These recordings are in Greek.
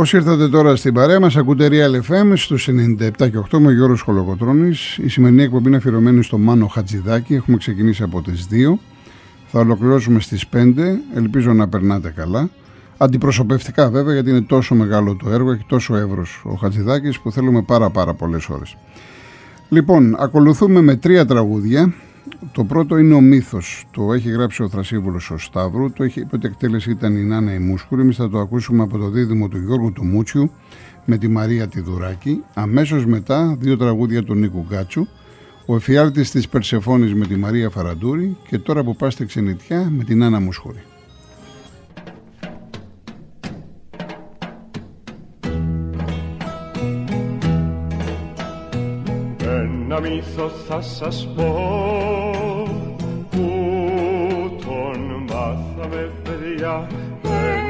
Όσοι ήρθατε τώρα στην παρέα μας, ακούτε Real FM στους 97 και 8 με Γιώργος Χολοκοτρώνης. Η σημερινή εκπομπή είναι αφιερωμένη στο Μάνο Χατζηδάκη. Έχουμε ξεκινήσει από τις 2. Θα ολοκληρώσουμε στις 5. Ελπίζω να περνάτε καλά. Αντιπροσωπευτικά βέβαια, γιατί είναι τόσο μεγάλο το έργο, έχει τόσο εύρος ο Χατζηδάκης που θέλουμε πάρα πάρα πολλές ώρες. Λοιπόν, ακολουθούμε με τρία τραγούδια. Το πρώτο είναι ο μύθος. Το έχει γράψει ο Θρασίβουλος ο Σταύρου. Το έχει, η πρώτη εκτέλεση ήταν η Νάνα η Μούσκουρη. Εμείς θα το ακούσουμε από το δίδυμο του Γιώργου του Μούτσιου με τη Μαρία Τιδουράκη. Αμέσως μετά δύο τραγούδια του Νίκου Γκάτσου. Ο εφιάλτης της Περσεφόνης με τη Μαρία Φαραντούρη και τώρα που πάστε ξενιτιά με την Νάνα Μουσχούρη. Ένα μύθο θα σας πω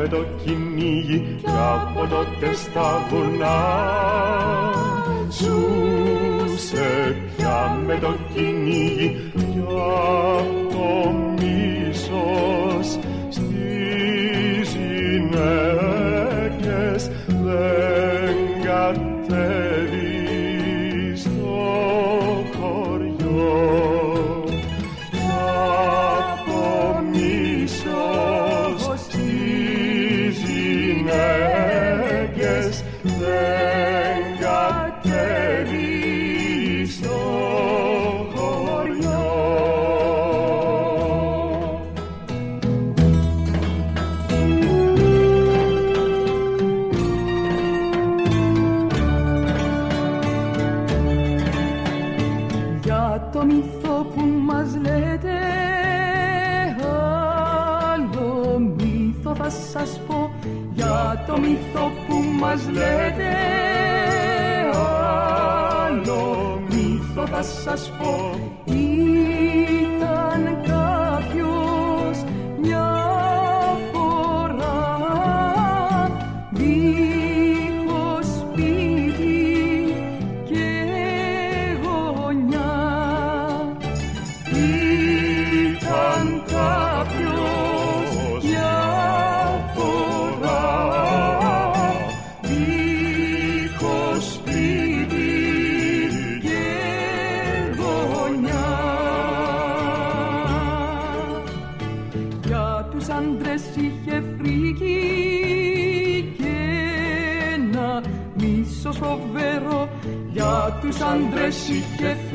σας πω που τον μάθαμε παιδιά Ήταν κάποιος μια από τότε στα βουνά. Ζούσε πια με το κυνήγι για το μίσος σας πω si te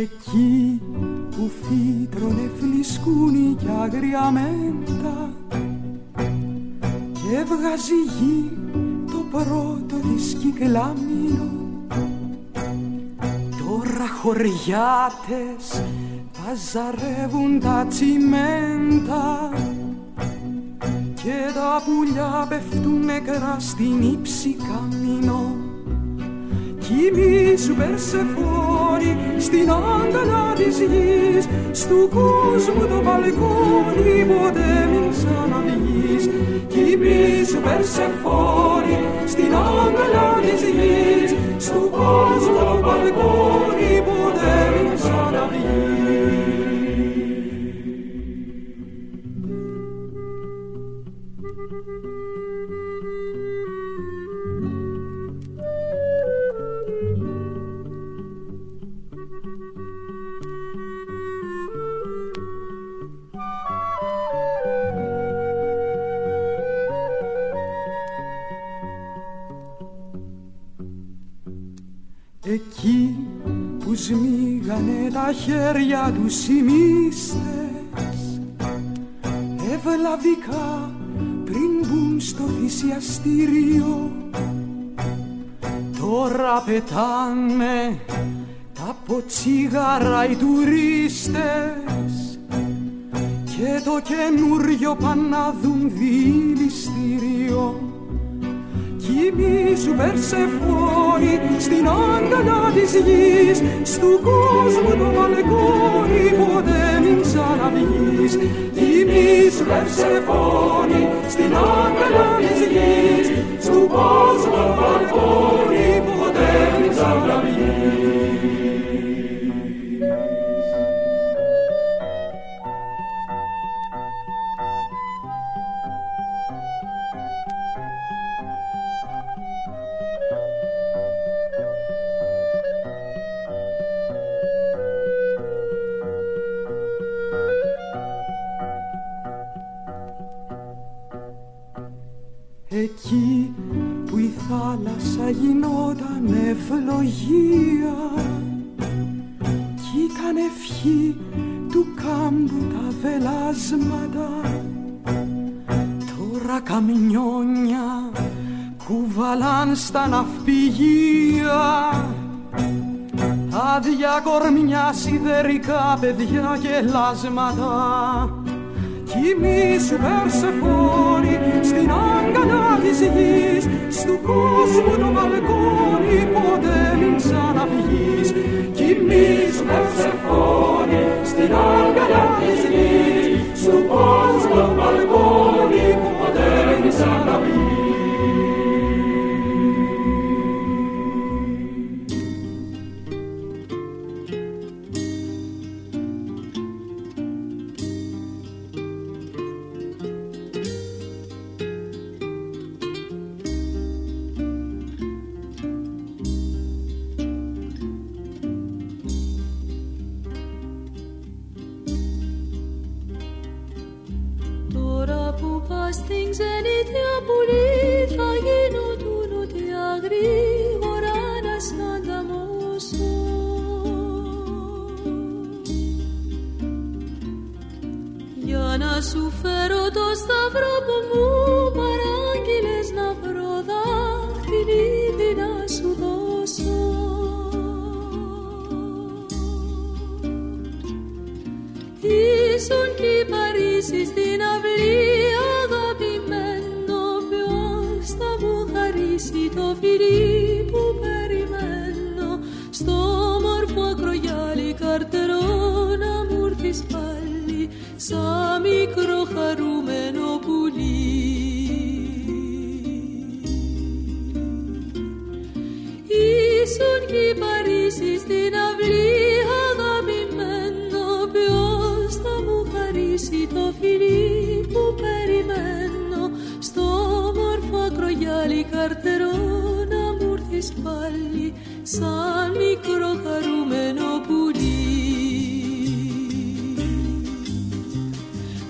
Εκεί που φύτρωνε φλισκούνι κι αγριαμέντα και βγάζει γη το πρώτο της κυκλάμινο. Τώρα χωριάτες παζαρεύουν τα τσιμέντα και τα πουλιά πέφτουν νεκρά στην ύψη καμίνο Κοιμήσου Περσεφόνη στην άγκαλα της γης. Στου κόσμου το μπαλκόνι ποτέ μην ξαναβγείς. Κοιμήσου Περσεφόνη στην άγκαλα της γης. Στου κόσμου το μπαλκόνι χέρια του οι μύστες Ευλαβικά πριν μπουν στο θυσιαστήριο. Τώρα πετάνε τα ποτσίγαρα οι τουρίστες. Και το καινούριο πάνε να δουν δηληστήριο Κοιμήσου Περσεφόνη στην αγκαλιά της γης Στου κόσμου το μπαλκόνι ποτέ μην ξαναβγείς. Κοιμήσου Περσεφόνη στην αγκαλιά της γης Στου κόσμου το μπαλκόνι ποτέ μην ξαναβγείς ευλογία κι ήταν ευχή του κάμπου τα βελάσματα τώρα καμινιόνια κουβαλάν στα ναυπηγεία. Άδεια κορμιά σιδερικά παιδιά και λάσματα Κοιμήσου Περσεφόνη στην αγκαλιά της γης Στου κόσμου που πας στην ξενιτιά πουλή θα γίνω του νοτιά γρήγορα να σ' ανταμώσω. Για να σου φέρω το σταυρό που μου παράγγειλες να βρω δάχτυλίδι να σου δώσω. Ήσουν και οι Παρίσι στην αυλή στο φιλί που περιμένω στο μορφό ακρογιάλι καρτερό να μου έρθεις πάλι σαν μικρό χαρούμενο πουλί. πάλι σαν μικρό χαρούμενο πουλί.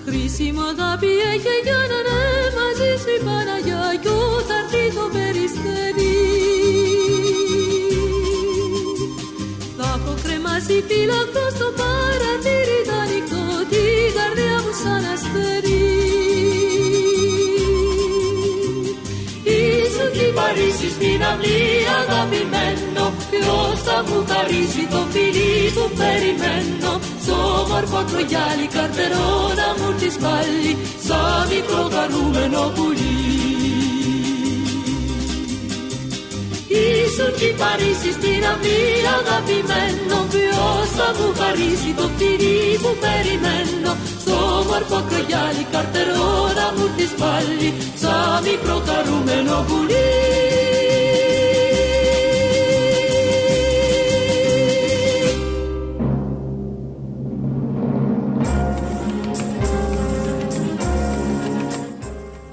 Χρήσιμο αγάπη έχει για να ναι μαζί σου η Παναγιά κι όταν το περιστέρι. Θα έχω κρεμάσει φύλακτο στο παραθύρι τα νυχτό την καρδιά μου σαν αστέρι Ίσου την Παρίσι στην αυλή Ποιος θα μου χαρίσει το φιλί που περιμένω. Σ' όμορφο ακρογιάλι καρτερό να μου τις πάλι Σαν μικρό χαρούμενο πουλί. Ήσουν και Παρίσι στην αυλή αγαπημένο. Ποιος θα μου χαρίσει το φτυρί που περιμένω. Στο μορφό κρογιάλι καρτερό να μου τις πάλι Σαν μικρό χαρούμενο πουλί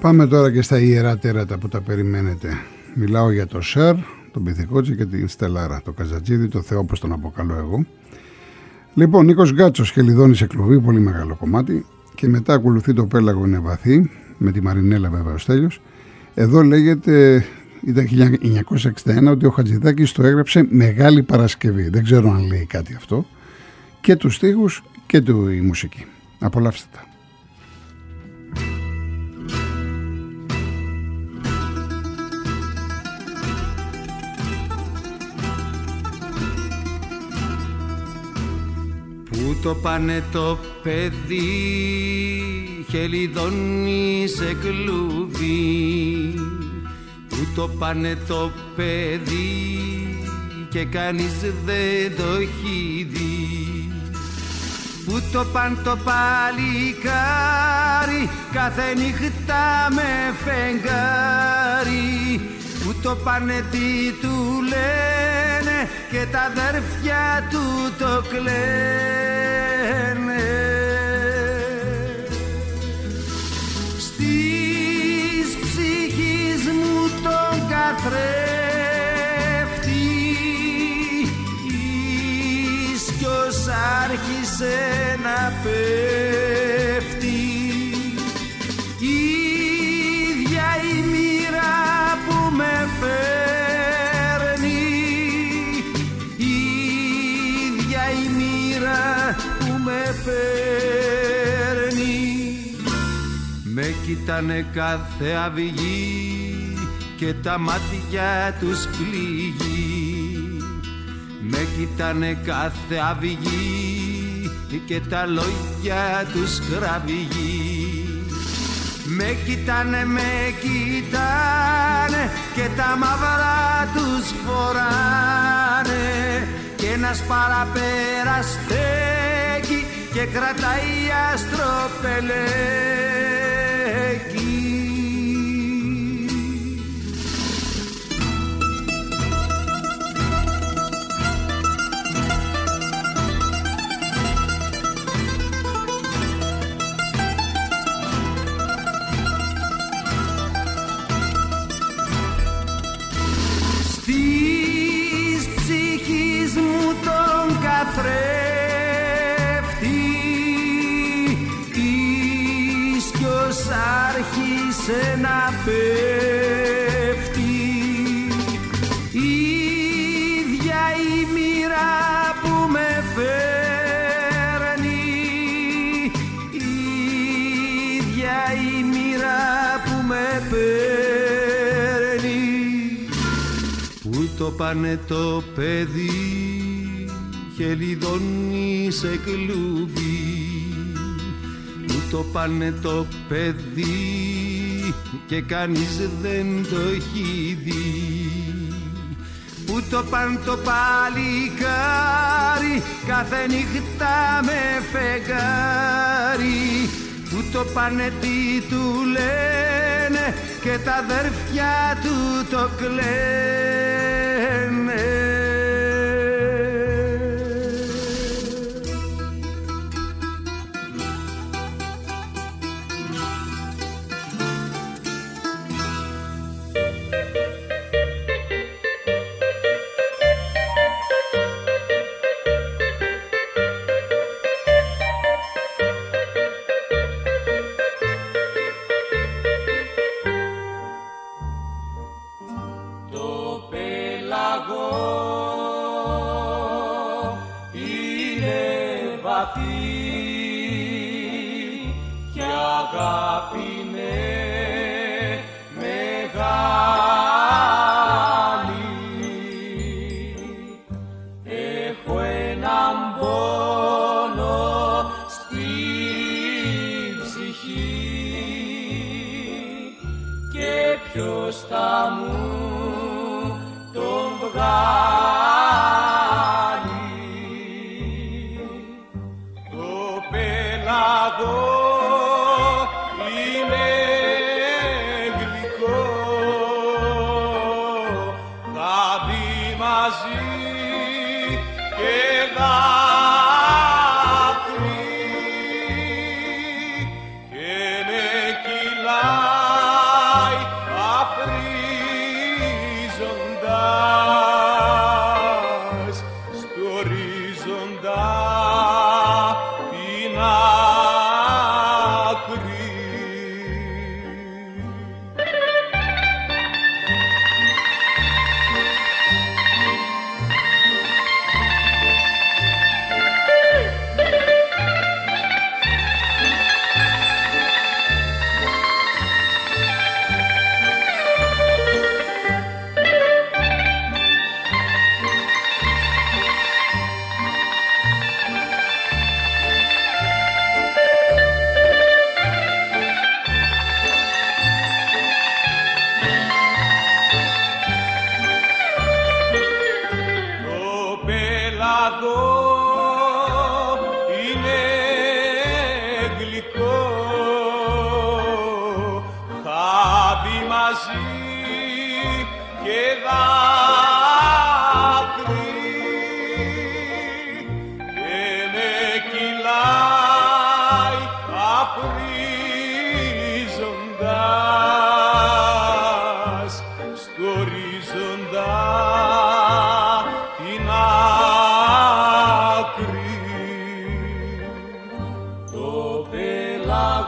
Πάμε τώρα και στα ιερά τέρατα που τα περιμένετε. Μιλάω για το Σερ, τον Πυθικότζη και την Στελάρα, το Καζατζίδι, το Θεό όπως τον αποκαλώ εγώ. Λοιπόν, Νίκος Γκάτσος και σε κλουβί, πολύ μεγάλο κομμάτι και μετά ακολουθεί το Πέλαγο είναι βαθύ, με τη Μαρινέλα βέβαια ο Στέλιος. Εδώ λέγεται, ήταν 1961, ότι ο Χατζηδάκης το έγραψε Μεγάλη Παρασκευή. Δεν ξέρω αν λέει κάτι αυτό. Και τους στίχους και του η μουσική. Απολαύστε τα. Το πάνε το παιδί χελιδόνι σε κλουβί. Πού το πάνε το παιδί και κανείς δεν το έχει δει. Πού το πάνε το παλικάρι κάθε νύχτα με φεγγάρι. Πού το πάνε τι του λένε και τα αδέρφια του το κλαίνε. Στις ψυχής μου τον καθρέφτη ίσκιος άρχισε να πέφτει Με κοιτάνε κάθε αυγή και τα μάτια τους πληγεί Με κοιτάνε κάθε αυγή και τα λόγια τους κραυγεί με κοιτάνε, με κοιτάνε και τα μαύρα τους φοράνε. Και ένας παραπεραστέκει και κρατάει αστροπελές πάνε το παιδί χελιδόνι σε κλουβί το πάνε το παιδί και κανείς δεν το έχει δει. Πού το πάνε το παλικάρι κάθε νύχτα με φεγγάρι. Πού το πάνε τι του λένε και τα αδέρφια του το κλαίνε me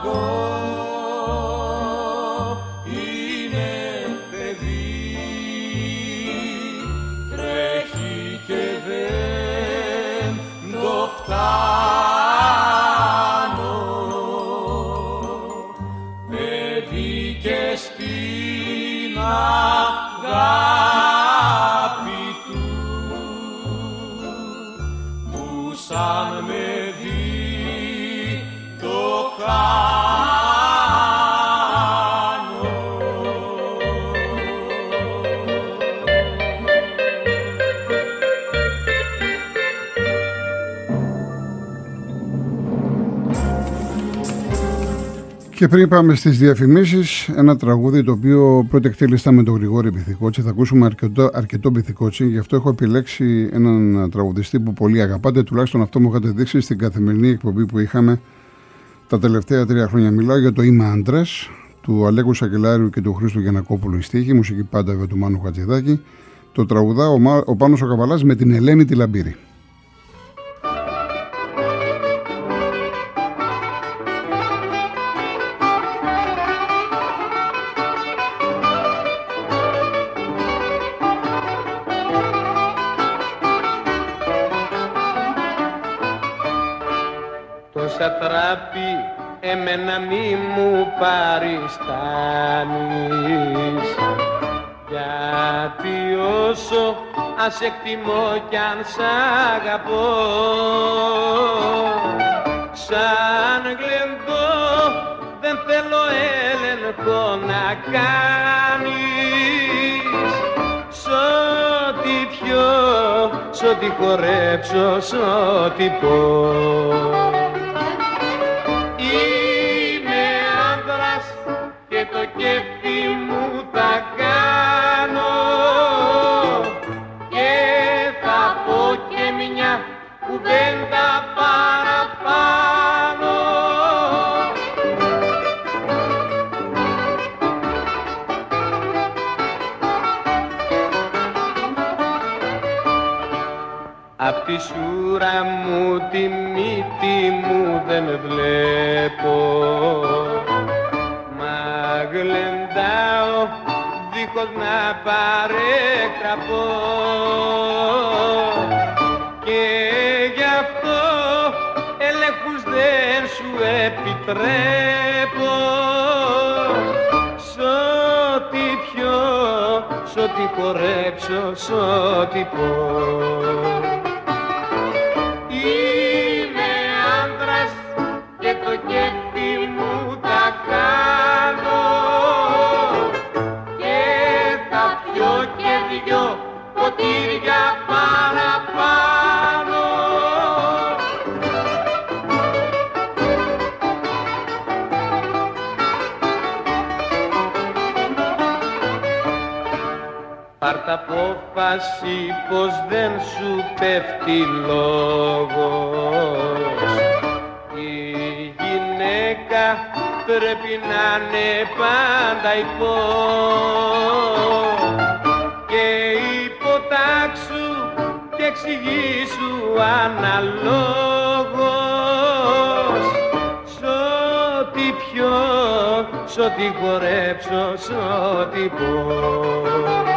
πέλαγο Και πριν πάμε στις διαφημίσεις, ένα τραγούδι το οποίο πρώτα εκτέλεστα με τον Γρηγόρη Πυθικότσι. Θα ακούσουμε αρκετό, αρκετό Πυθικότσι, γι' αυτό έχω επιλέξει έναν τραγουδιστή που πολύ αγαπάτε, τουλάχιστον αυτό μου είχατε δείξει στην καθημερινή εκπομπή που είχαμε τα τελευταία τρία χρόνια. Μιλάω για το Είμαι άντρας του Αλέκου Σακελάριου και του Χρήστου Γιανακόπουλου η στίχη, μουσική πάντα βέβαια του Μάνου Χατζηδάκη. Το τραγουδά ο, Μα- ο Πάνος ο Καβαλάς με την Ελένη τη Λαμπύρη. Το σατράπι εμένα μη μου παριστάνεις. Γιατί όσο ας εκτιμώ κι αν σ' αγαπώ σαν γλεντό δεν θέλω έλεγχο να κάνεις. Σ' ό,τι πιω, σ' ό,τι χορέψω, σ' ό,τι πω Απ' τη σούρα μου τη μύτη μου δεν βλέπω. Μα γλεντάω δίχως να παρέκτραπω Και γι' αυτό επιτρέπω. Σ' ό,τι πιω, σ' ό,τι χορέψω, σ' ό,τι πω ποτήρια παραπάνω. Πάρ' απόφαση πως δεν σου πέφτει λόγος. Η γυναίκα πρέπει να είναι πάντα υπό εξηγήσου αναλόγως. Σ' ό,τι πιω, σ' ό,τι χορέψω, σ' ό,τι πω